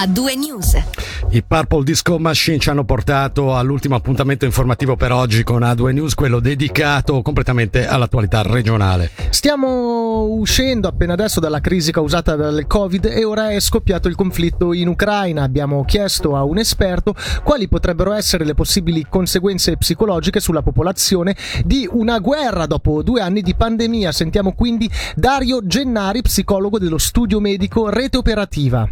a due news. I Purple Disco Machine ci hanno portato all'ultimo appuntamento informativo per oggi con A2 News, quello dedicato completamente all'attualità regionale. Stiamo uscendo appena adesso dalla crisi causata dal Covid e ora è scoppiato il conflitto in Ucraina. Abbiamo chiesto a un esperto quali potrebbero essere le possibili conseguenze psicologiche sulla popolazione di una guerra dopo due anni di pandemia. Sentiamo quindi Dario Gennari, psicologo dello studio medico Rete Operativa.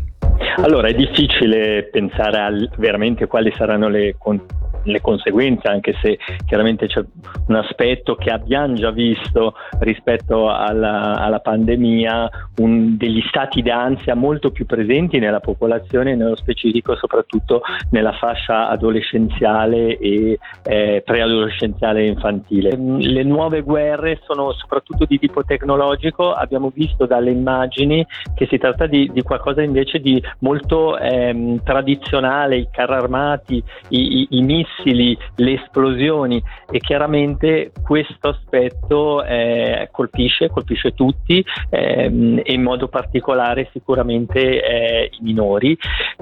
Allora, è difficile pensare a veramente quali saranno le, con- le conseguenze, anche se chiaramente c'è un aspetto che abbiamo già visto rispetto alla, alla pandemia, un, degli stati d'ansia molto più presenti nella popolazione, nello specifico soprattutto nella fascia adolescenziale e eh, preadolescenziale infantile. Le nuove guerre sono soprattutto di tipo tecnologico, abbiamo visto dalle immagini che si tratta di, di qualcosa invece di molto ehm, tradizionale, i carri armati, i, i, i, missili, le esplosioni. E chiaramente questo aspetto eh, colpisce, colpisce tutti ehm, e in modo particolare sicuramente eh, i minori.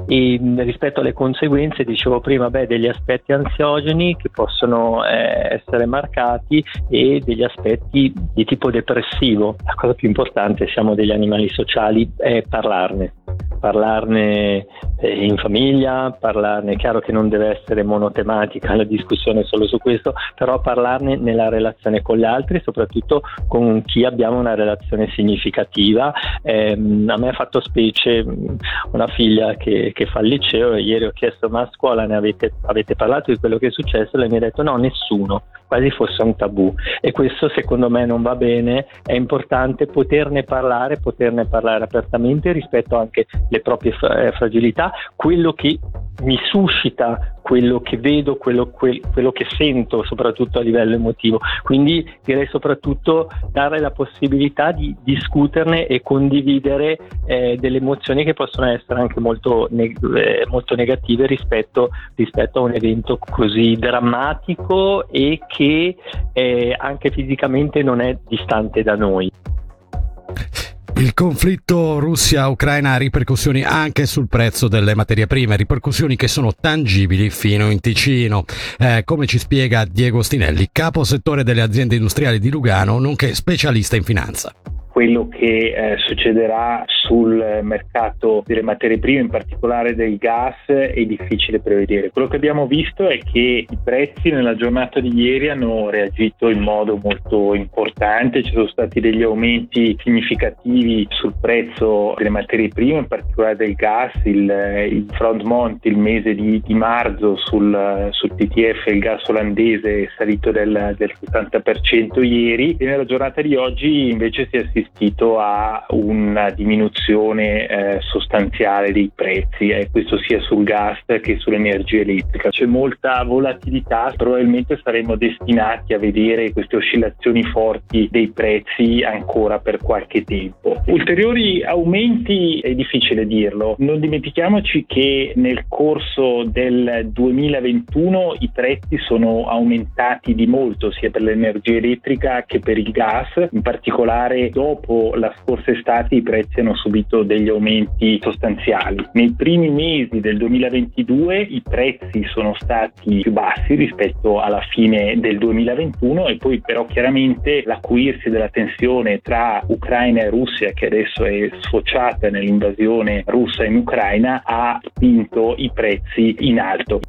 E rispetto alle conseguenze dicevo prima beh, degli aspetti ansiogeni che possono eh, essere marcati e degli aspetti di tipo depressivo. La cosa più importante siamo degli animali sociali è parlarne parlarne eh, in famiglia, parlarne, è chiaro che non deve essere monotematica la discussione solo su questo, però parlarne nella relazione con gli altri, soprattutto con chi abbiamo una relazione significativa. Eh, a me ha fatto specie mm, una figlia che, che, fa il liceo e ieri ho chiesto ma a scuola ne avete, avete parlato di quello che è successo? Lei mi ha detto no, nessuno quasi fosse un tabù. E questo secondo me non va bene, è importante poterne parlare, poterne parlare apertamente rispetto anche alle proprie eh, fragilità, quello che mi suscita quello che vedo, quello, quel, quello, che sento, soprattutto a livello emotivo. Quindi direi soprattutto dare la possibilità di discuterne e condividere eh, delle emozioni che possono essere anche molto, neg- eh, molto negative rispetto, rispetto, a un evento così drammatico e che eh, anche fisicamente non è distante da noi. Il conflitto Russia-Ucraina ha ripercussioni anche sul prezzo delle materie prime, ripercussioni che sono tangibili fino in Ticino, eh, come ci spiega Diego Stinelli, capo settore delle aziende industriali di Lugano, nonché specialista in finanza quello che eh, succederà sul mercato delle materie prime, in particolare del gas, è difficile prevedere. Quello che abbiamo visto è che i prezzi nella giornata di ieri hanno reagito in modo molto importante, ci sono stati degli aumenti significativi sul prezzo delle materie prime, in particolare del gas, il, il front month il mese di, di marzo sul, sul, TTF, il gas olandese è salito del, del 70% ieri e nella giornata di oggi invece si assiste assistito a una diminuzione eh, sostanziale dei prezzi, e eh, questo sia sul gas che sull'energia elettrica. C'è molta volatilità, probabilmente saremo destinati a vedere queste oscillazioni forti dei prezzi ancora per qualche tempo. Ulteriori aumenti è difficile dirlo, non dimentichiamoci che nel corso del 2021 i prezzi sono aumentati di molto sia per l'energia elettrica che per il gas, in particolare dopo dopo la scorsa estate i prezzi hanno subito degli aumenti sostanziali. Nei primi mesi del 2022 i prezzi sono stati più bassi rispetto alla fine del 2021 e poi però chiaramente l'acuirsi della tensione tra Ucraina e Russia che adesso è sfociata nell'invasione russa in Ucraina ha spinto i prezzi in alto.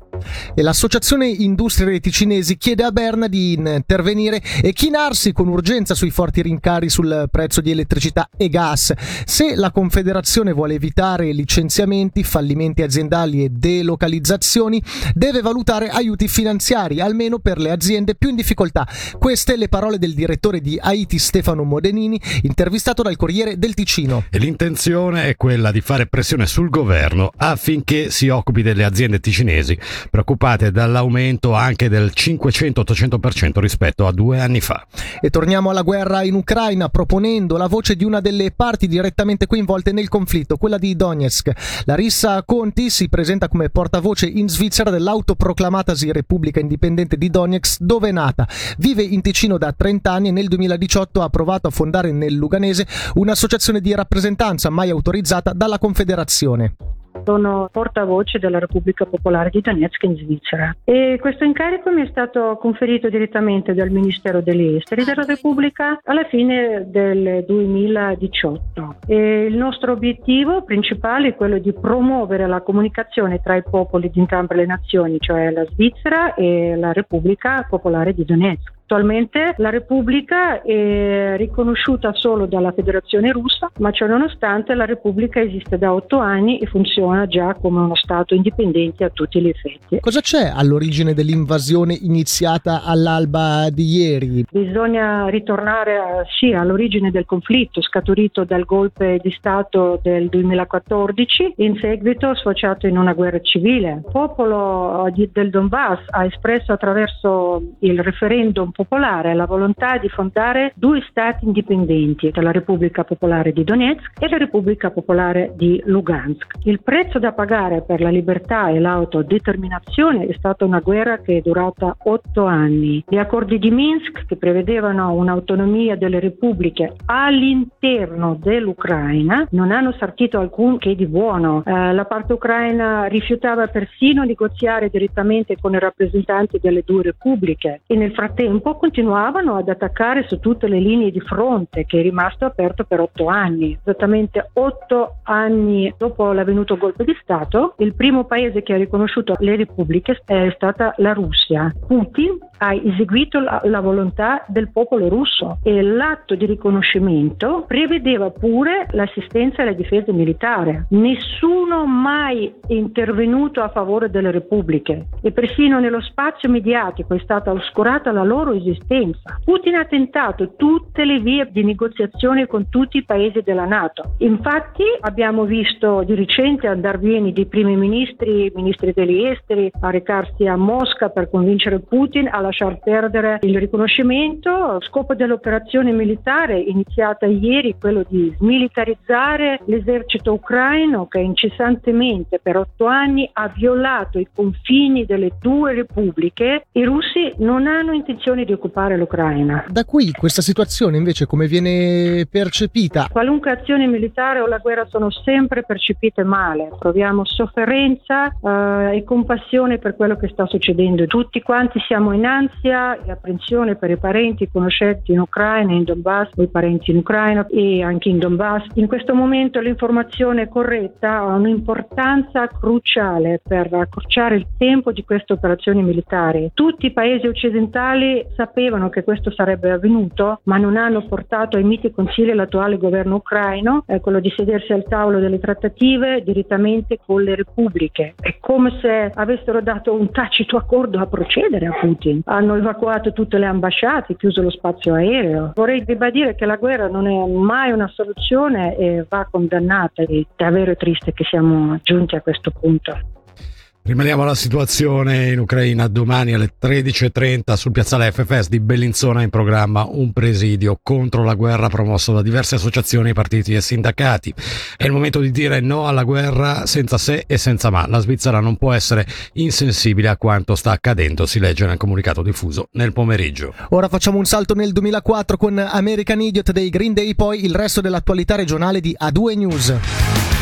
L'Associazione Industrie Ticinesi chiede a Berna di intervenire e chinarsi con urgenza sui forti rincari sul prezzo di elettricità e gas. Se la Confederazione vuole evitare licenziamenti, fallimenti aziendali e delocalizzazioni, deve valutare aiuti finanziari, almeno per le aziende più in difficoltà. Queste le parole del direttore di Haiti Stefano Modenini, intervistato dal Corriere del Ticino. E l'intenzione è quella di fare pressione sul governo affinché si occupi delle aziende ticinesi preoccupate dall'aumento anche del 500-800% rispetto a due anni fa. E torniamo alla guerra in Ucraina proponendo la voce di una delle parti direttamente coinvolte nel conflitto, quella di Donetsk. Larissa Conti si presenta come portavoce in Svizzera dell'autoproclamatasi Repubblica Indipendente di Donetsk, dove è nata. Vive in Ticino da 30 anni e nel 2018 ha provato a fondare nel Luganese un'associazione di rappresentanza mai autorizzata dalla Confederazione. Sono portavoce della Repubblica Popolare di Donetsk in Svizzera e questo incarico mi è stato conferito direttamente dal Ministero degli Esteri della Repubblica alla fine del 2018. E il nostro obiettivo principale è quello di promuovere la comunicazione tra i popoli di entrambe le nazioni, cioè la Svizzera e la Repubblica Popolare di Donetsk. Attualmente la Repubblica è riconosciuta solo dalla Federazione russa, ma ciò nonostante la Repubblica esiste da otto anni e funziona già come uno Stato indipendente a tutti gli effetti. Cosa c'è all'origine dell'invasione iniziata all'alba di ieri? Bisogna ritornare a, sì, all'origine del conflitto scaturito dal golpe di Stato del 2014, in seguito sfociato in una guerra civile. Il popolo del Donbass ha espresso attraverso il referendum popolare la volontà di fondare due stati indipendenti, la Repubblica Popolare di Donetsk e la Repubblica Popolare di Lugansk. Il prezzo da pagare per la libertà e l'autodeterminazione è stata una guerra che è durata otto anni. Gli accordi di Minsk, che prevedevano un'autonomia delle repubbliche all'interno dell'Ucraina, non hanno sartito alcun che di buono. Eh, la parte ucraina rifiutava persino negoziare direttamente con i rappresentanti delle due repubbliche e nel frattempo tempo continuavano ad attaccare su tutte le linee di fronte che è rimasto aperto per otto anni. Esattamente otto anni dopo l'avvenuto golpe di Stato, il primo paese che ha riconosciuto le repubbliche è stata la Russia. Putin ha eseguito la, la volontà del popolo russo e l'atto di riconoscimento prevedeva pure l'assistenza e la difesa militare. Nessuno mai è intervenuto a favore delle repubbliche e persino nello spazio mediatico è stata oscurata la loro esistenza. Putin ha tentato tutte le vie di negoziazione con tutti i paesi della Nato. Infatti abbiamo visto di recente andar vieni dei primi ministri, ministri degli esteri, a recarsi a Mosca per convincere Putin a lasciar perdere il riconoscimento. Scopo dell'operazione militare iniziata ieri quello di smilitarizzare l'esercito ucraino che incessantemente per otto anni ha violato i confini delle due repubbliche. I russi non hanno intenzione di occupare l'Ucraina. Da qui questa situazione invece come viene percepita? Qualunque azione militare o la guerra sono sempre percepite male, proviamo sofferenza eh, e compassione per quello che sta succedendo. Tutti quanti siamo in ansia e apprensione per i parenti, i conoscenti in Ucraina, in Donbass, i parenti in Ucraina e anche in Donbass. In questo momento l'informazione corretta ha un'importanza cruciale per accorciare il tempo di queste operazioni militari. Tutti i paesi occidentali sapevano che questo sarebbe avvenuto, ma non hanno portato ai miti consigli l'attuale governo ucraino, eh, quello di sedersi al tavolo delle trattative direttamente con le repubbliche. È come se avessero dato un tacito accordo a procedere a Putin. Hanno evacuato tutte le ambasciate, chiuso lo spazio aereo. Vorrei ribadire che la guerra non è mai una soluzione e va condannata è davvero triste che siamo giunti a questo punto. Rimaniamo alla situazione in Ucraina. Domani alle 13.30 sul piazzale FFS di Bellinzona in programma un presidio contro la guerra promosso da diverse associazioni, partiti e sindacati. È il momento di dire no alla guerra senza se e senza ma. La Svizzera non può essere insensibile a quanto sta accadendo, si legge nel comunicato diffuso nel pomeriggio. Ora facciamo un salto nel 2004 con American Idiot dei Green Day, poi il resto dell'attualità regionale di A2 News.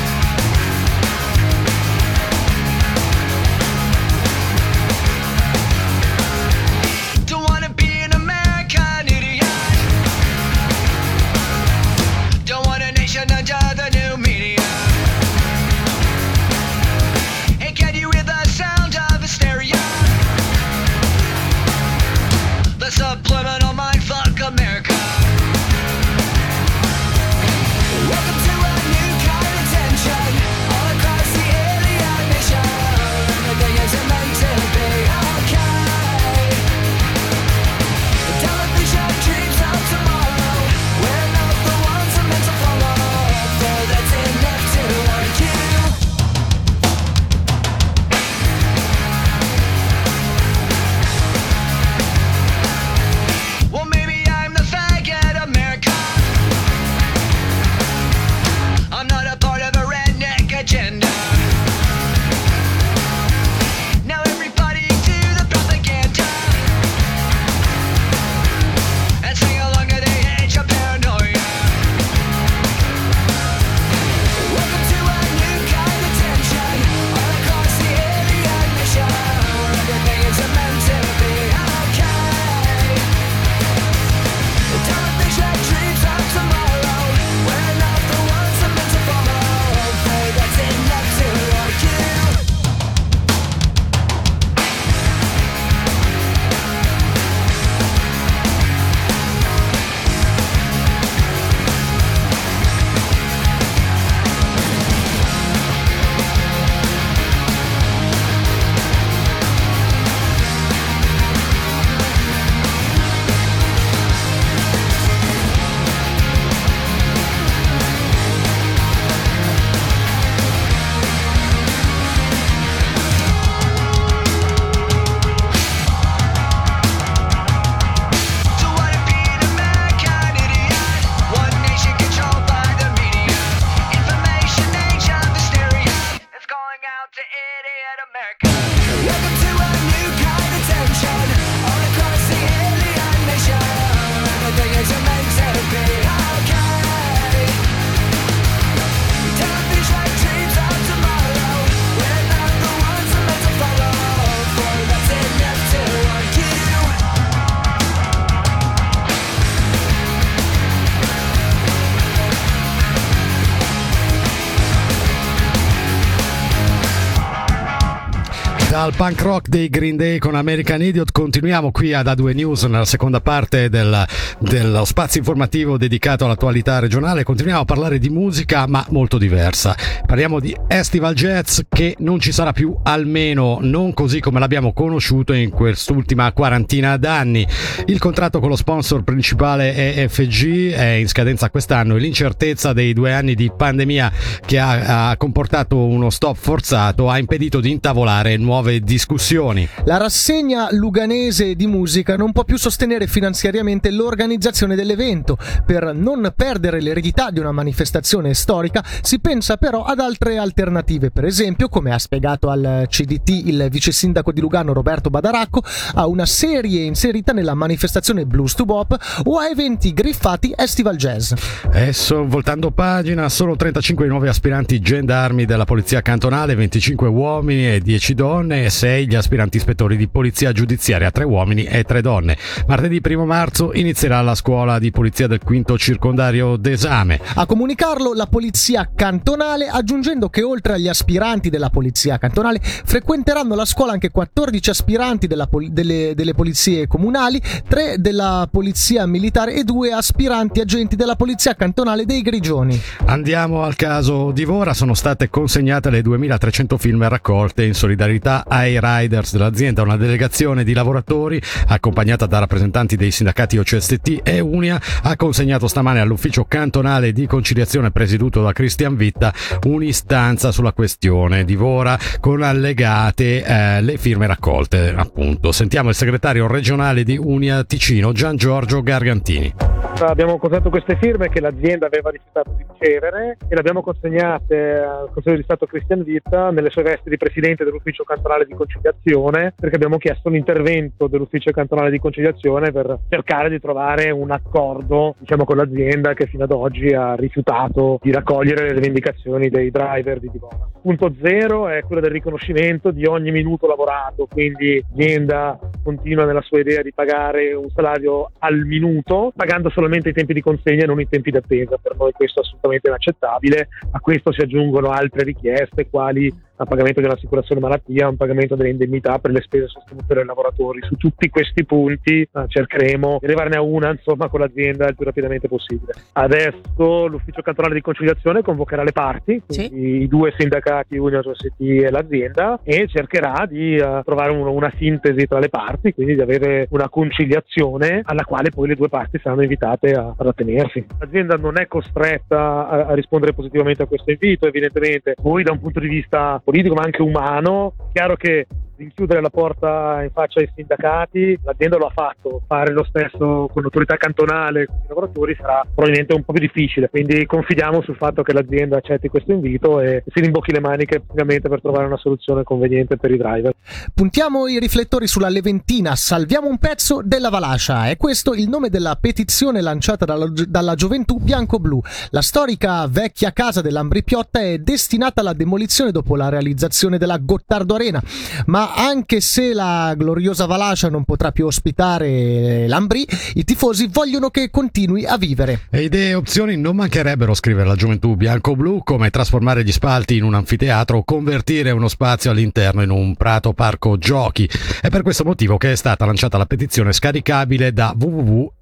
Dal punk rock dei Green Day con American Idiot continuiamo qui ad A2 News nella seconda parte del, dello spazio informativo dedicato all'attualità regionale. Continuiamo a parlare di musica ma molto diversa. Parliamo di Estival Jazz che non ci sarà più almeno non così come l'abbiamo conosciuto in quest'ultima quarantina d'anni. Il contratto con lo sponsor principale EFG è in scadenza quest'anno e l'incertezza dei due anni di pandemia che ha, ha comportato uno stop forzato ha impedito di intavolare nuove nuove discussioni. La rassegna luganese di musica non può più sostenere finanziariamente l'organizzazione dell'evento. Per non perdere l'eredità di una manifestazione storica si pensa però ad altre alternative, per esempio, come ha spiegato al CDT il vice sindaco di Lugano Roberto Badaracco, a una serie inserita nella manifestazione Blues to Bop o a eventi griffati Estival Jazz. Adesso, voltando pagina, solo 35 nuovi aspiranti gendarmi della polizia cantonale, 25 uomini e 10 donne donne e 6 gli aspiranti ispettori di polizia giudiziaria, 3 uomini e 3 donne. Martedì 1 marzo inizierà la scuola di polizia del quinto circondario d'esame. A comunicarlo la polizia cantonale aggiungendo che oltre agli aspiranti della polizia cantonale frequenteranno la scuola anche 14 aspiranti pol- delle, delle polizie comunali, 3 della polizia militare e 2 aspiranti agenti della polizia cantonale dei Grigioni. Andiamo al caso Divora, sono state consegnate le 2300 film raccolte in solidarietà ai riders dell'azienda, una delegazione di lavoratori accompagnata da rappresentanti dei sindacati OCST e Unia ha consegnato stamane all'ufficio cantonale di conciliazione presieduto da Cristian Vitta un'istanza sulla questione Divora con allegate eh, le firme raccolte appunto. Sentiamo il segretario regionale di Unia Ticino Gian Giorgio Gargantini. Abbiamo consegnato queste firme che l'azienda aveva rifiutato di ricevere e le abbiamo consegnate al Consiglio di Stato Cristian Vitta nelle sue vesti di presidente dell'ufficio cantonale cantonale di conciliazione perché abbiamo chiesto l'intervento dell'ufficio cantonale di conciliazione per cercare di trovare un accordo diciamo, con l'azienda che fino ad oggi ha rifiutato di raccogliere le rivendicazioni dei driver di Divona. Punto zero è quello del riconoscimento di ogni minuto lavorato, quindi l'azienda continua nella sua idea di pagare un salario al minuto, pagando solamente i tempi di consegna e non i tempi di attesa. Per noi questo è assolutamente inaccettabile. A questo si aggiungono altre richieste, quali a pagamento dell'assicurazione malattia, un pagamento delle indennità per le spese sostenute dai lavoratori. Su tutti questi punti eh, cercheremo di arrivarne a una insomma, con l'azienda il più rapidamente possibile. Adesso l'ufficio cantonale di conciliazione convocherà le parti, sì. i due sindacati, Union Society e l'azienda, e cercherà di uh, trovare un, una sintesi tra le parti, quindi di avere una conciliazione alla quale poi le due parti saranno invitate a, ad attenersi. L'azienda non è costretta a, a rispondere positivamente a questo invito, evidentemente. Poi da un punto di vista politico ma anche umano. Chiaro che rinchiudere la porta in faccia ai sindacati, l'azienda lo ha fatto, fare lo stesso con l'autorità cantonale, con i lavoratori sarà probabilmente un po' più difficile, quindi confidiamo sul fatto che l'azienda accetti questo invito e si rimbocchi le maniche finalmente per trovare una soluzione conveniente per i driver. Puntiamo i riflettori sulla Leventina, salviamo un pezzo della Valascia, è questo il nome della petizione lanciata dalla, dalla gioventù bianco-blu. La storica vecchia casa dell'Ambri Piotta è destinata alla demolizione dopo la realizzazione della Gottardo Arena, ma anche se la gloriosa Valacia non potrà più ospitare l'Ambri, i tifosi vogliono che continui a vivere. E idee opzioni non mancherebbero, scrive la gioventù bianco-blu, come trasformare gli spalti in un anfiteatro o convertire uno spazio all'interno in un prato parco giochi. È per questo motivo che è stata lanciata la petizione scaricabile da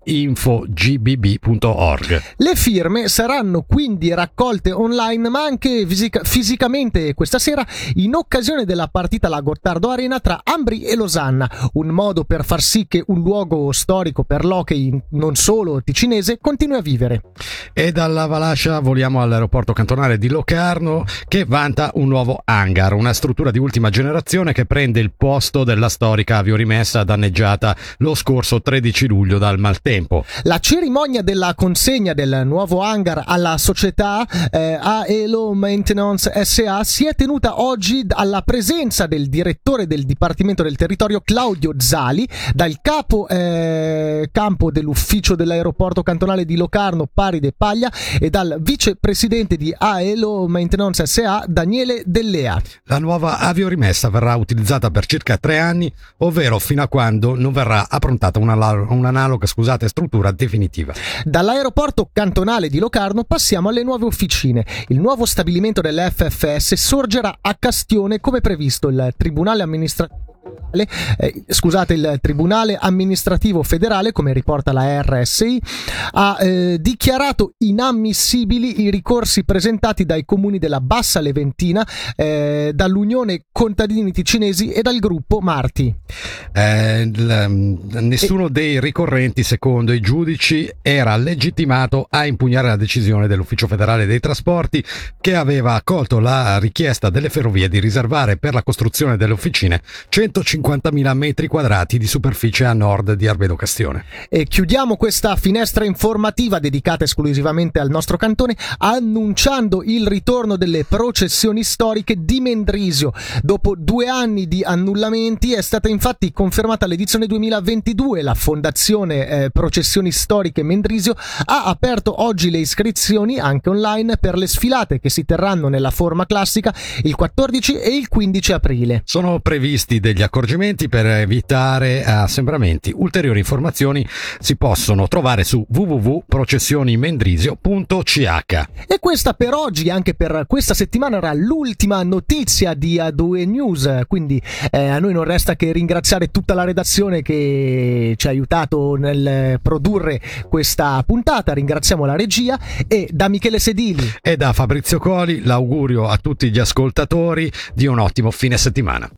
www.infogbb.org. Le firme saranno quindi raccolte online ma anche fisica- fisicamente questa sera in occasione della partita La Gottardo Arena tra Ambri e Losanna, un modo per far sì che un luogo storico per l'hockey non solo ticinese continui a vivere. E dalla Valascia voliamo all'aeroporto cantonale di Locarno che vanta un nuovo hangar, una struttura di ultima generazione che prende il posto della storica aviorimessa danneggiata lo scorso 13 luglio dal Maltese tempo. La cerimonia della consegna del nuovo hangar alla società eh, AELO Maintenance SA si è tenuta oggi alla presenza del direttore del Dipartimento del Territorio Claudio Zali, dal capo eh, campo dell'ufficio dell'aeroporto cantonale di Locarno Paride Paglia e dal vicepresidente di AELO Maintenance SA Daniele Dellea. La nuova aviorimessa verrà utilizzata per circa tre anni, ovvero fino a quando non verrà approntata un'analoga scusate, struttura definitiva. Dall'aeroporto cantonale di Locarno passiamo alle nuove officine. Il nuovo stabilimento dell'FFS sorgerà a Castione come previsto. Il Tribunale amministrativo eh, scusate, il Tribunale amministrativo federale, come riporta la RSI, ha eh, dichiarato inammissibili i ricorsi presentati dai comuni della Bassa Leventina, eh, dall'Unione Contadini Ticinesi e dal gruppo Marti. Eh, l, mm, nessuno e... dei ricorrenti, secondo i giudici, era legittimato a impugnare la decisione dell'Ufficio federale dei trasporti che aveva accolto la richiesta delle ferrovie di riservare per la costruzione delle officine 150.000 metri quadrati di superficie a nord di Arbedo Castione. E chiudiamo questa finestra informativa dedicata esclusivamente al nostro cantone annunciando il ritorno delle processioni storiche di Mendrisio. Dopo due anni di annullamenti è stata infatti confermata l'edizione 2022. La Fondazione eh, Processioni Storiche Mendrisio ha aperto oggi le iscrizioni anche online per le sfilate che si terranno nella forma classica il 14 e il 15 aprile. Sono previsti degli accorgimenti per evitare assembramenti. Ulteriori informazioni si possono trovare su www.processionimendrisio.ch. E questa per oggi, anche per questa settimana, era l'ultima notizia di A2 News. Quindi eh, a noi non resta che ringraziare tutta la redazione che ci ha aiutato nel produrre questa puntata. Ringraziamo la regia e da Michele Sedili e da Fabrizio Coli l'augurio a tutti gli ascoltatori di un ottimo fine settimana.